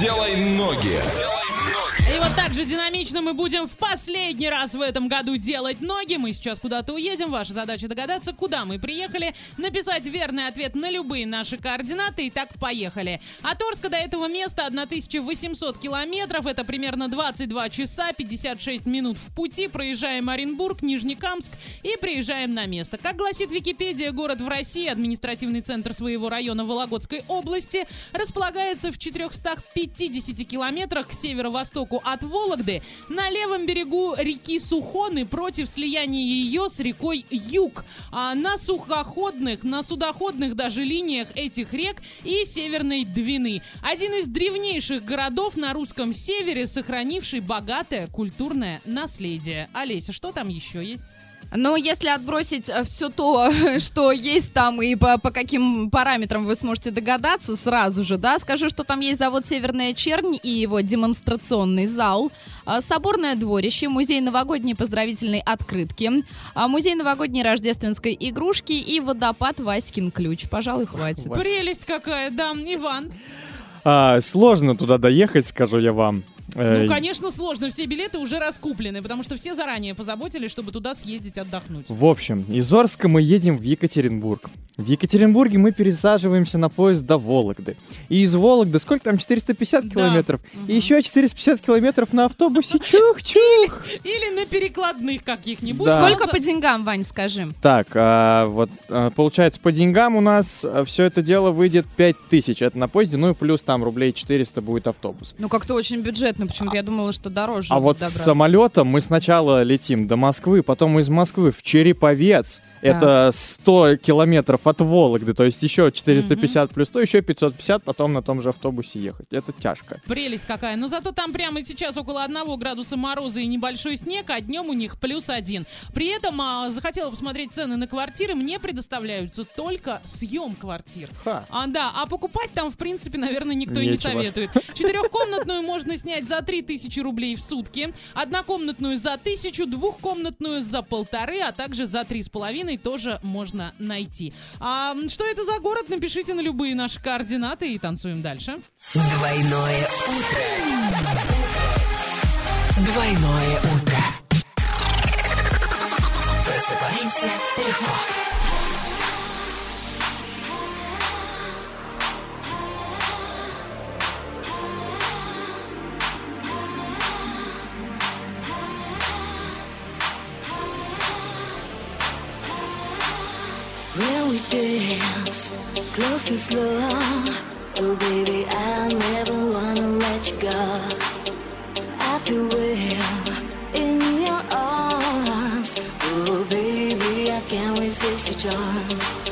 Делай ноги. И вот так же динамично мы будем в последний раз в этом году делать ноги. Мы сейчас куда-то уедем. Ваша задача догадаться, куда мы приехали, написать верный ответ на любые наши координаты. И так поехали. От Орска до этого места 1800 километров. Это примерно 22 часа 56 минут в пути. Проезжаем Оренбург, Нижнекамск и приезжаем на место. Как гласит Википедия, город в России, административный центр своего района Вологодской области, располагается в 450 километрах к северо-востоку от Вологды на левом берегу реки Сухоны против слияния ее с рекой Юг. А на сухоходных, на судоходных даже линиях этих рек и Северной Двины. Один из древнейших городов на русском севере, сохранивший богатое культурное наследие. Олеся, что там еще есть? Ну, если отбросить все то, что есть там и по, по каким параметрам вы сможете догадаться сразу же, да, скажу, что там есть завод «Северная чернь» и его демонстрационный зал, а, соборное дворище, музей новогодней поздравительной открытки, а, музей новогодней рождественской игрушки и водопад Васькин ключ. Пожалуй, хватит. Прелесть какая, да, Иван. А, сложно туда доехать, скажу я вам. Э, Ну, конечно, сложно. Все билеты уже раскуплены, потому что все заранее позаботились, чтобы туда съездить отдохнуть. В общем, из Орска мы едем в Екатеринбург. В Екатеринбурге мы пересаживаемся на поезд до Вологды. И из Вологды сколько там? 450 Да. километров. Мгм. И еще 450 километров на автобусе. Чух-чух. Или на перекладных каких-нибудь. Да. Сколько по деньгам, Вань, скажи? Так, а, вот а, получается по деньгам у нас все это дело выйдет 5000. Это на поезде, ну и плюс там рублей 400 будет автобус. Ну, как-то очень бюджетно, почему-то я думала, что дороже. А вот с добраться. самолетом мы сначала летим до Москвы, потом из Москвы в Череповец. Это 100 километров от Вологды, то есть еще 450 плюс 100, еще 550, потом на том же автобусе ехать. Это тяжко. Прелесть какая. Но зато там прямо сейчас около одного градуса мороза и небольшой снег, а днем у них плюс один. При этом а, захотела посмотреть цены на квартиры. Мне предоставляются только съем квартир. Ха. А, да, а покупать там, в принципе, наверное, никто и не Нечего. советует. Четырехкомнатную можно снять за 3000 рублей в сутки, однокомнатную за 1000, двухкомнатную за полторы, а также за три с половиной тоже можно найти. А что это за город? Напишите на любые наши координаты и танцуем дальше. Двойное утро. Двойное утро. Просыпаемся легко. When we dance, close and slow. Oh, baby, I never wanna let you go. I feel in your arms. Oh, baby, I can't resist your charm.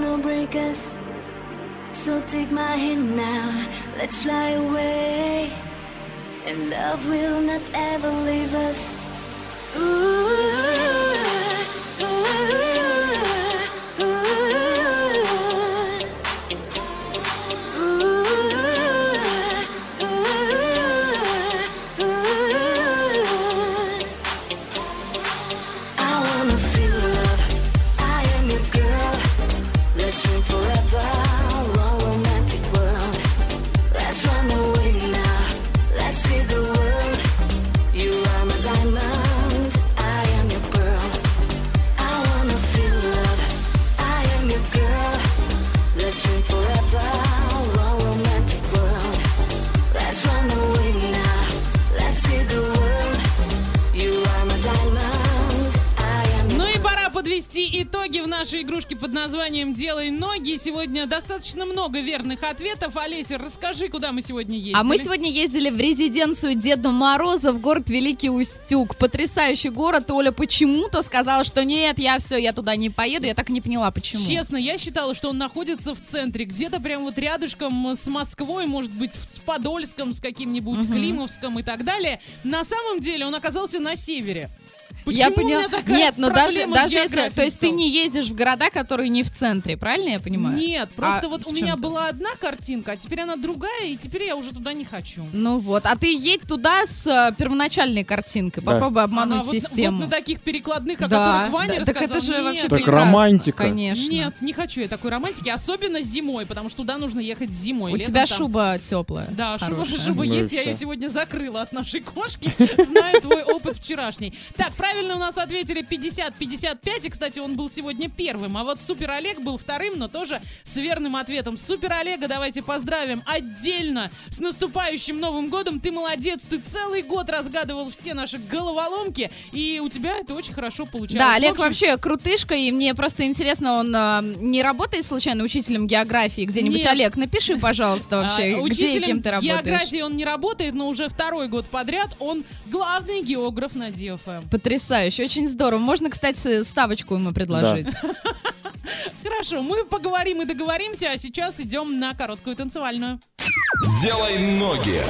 Gonna break us. So take my hand now, let's fly away. And love will not ever leave us. Ooh, подвести итоги в нашей игрушке под названием «Делай ноги». Сегодня достаточно много верных ответов. Олеся, расскажи, куда мы сегодня ездили. А мы сегодня ездили в резиденцию Деда Мороза в город Великий Устюг. Потрясающий город. Оля почему-то сказала, что нет, я все, я туда не поеду. Я так и не поняла, почему. Честно, я считала, что он находится в центре, где-то прям вот рядышком с Москвой, может быть, с Подольском, с каким-нибудь Мгм. Климовском и так далее. На самом деле он оказался на севере. Я Почему у меня поняла. такая Нет, но даже, проблема с даже если... То есть ты не ездишь в города, которые не в центре, правильно я понимаю? Нет, просто А вот у меня ты? была одна картинка, а теперь она другая, и теперь я уже туда не хочу. Ну вот, а ты едь туда с э, первоначальной картинкой. Да. Попробуй обмануть Ага, вот на- систему. Вот, на таких перекладных, о да, которых Ваня да, так рассказал. это же Нет, вообще Так прекрасно, романтика. Конечно. Нет, не хочу я такой романтики, особенно зимой, потому что туда нужно ехать зимой. У Летом тебя там- шуба теплая. Да, шуба, хорошая. шуба Ну и есть, я ее сегодня закрыла от нашей кошки, знаю твой опыт вчерашний. Так, правильно у нас ответили 50-55, и, кстати, он был сегодня первым, а вот Супер Олег был вторым, но тоже с верным ответом. Супер Олега давайте поздравим отдельно с наступающим Новым годом, ты молодец, ты целый год разгадывал все наши головоломки, и у тебя это очень хорошо получалось. Да, Олег общем, вообще крутышка, и мне просто интересно, он а, не работает случайно учителем географии где-нибудь? Нет. Олег, напиши, пожалуйста, вообще, А, где и кем ты работаешь. географии он не работает, но уже второй год подряд он главный географ на DFM. Потрясающе, очень здорово. Можно, кстати, ставочку ему предложить. Хорошо, мы поговорим и договоримся, а сейчас идем на короткую танцевальную. Делай ноги.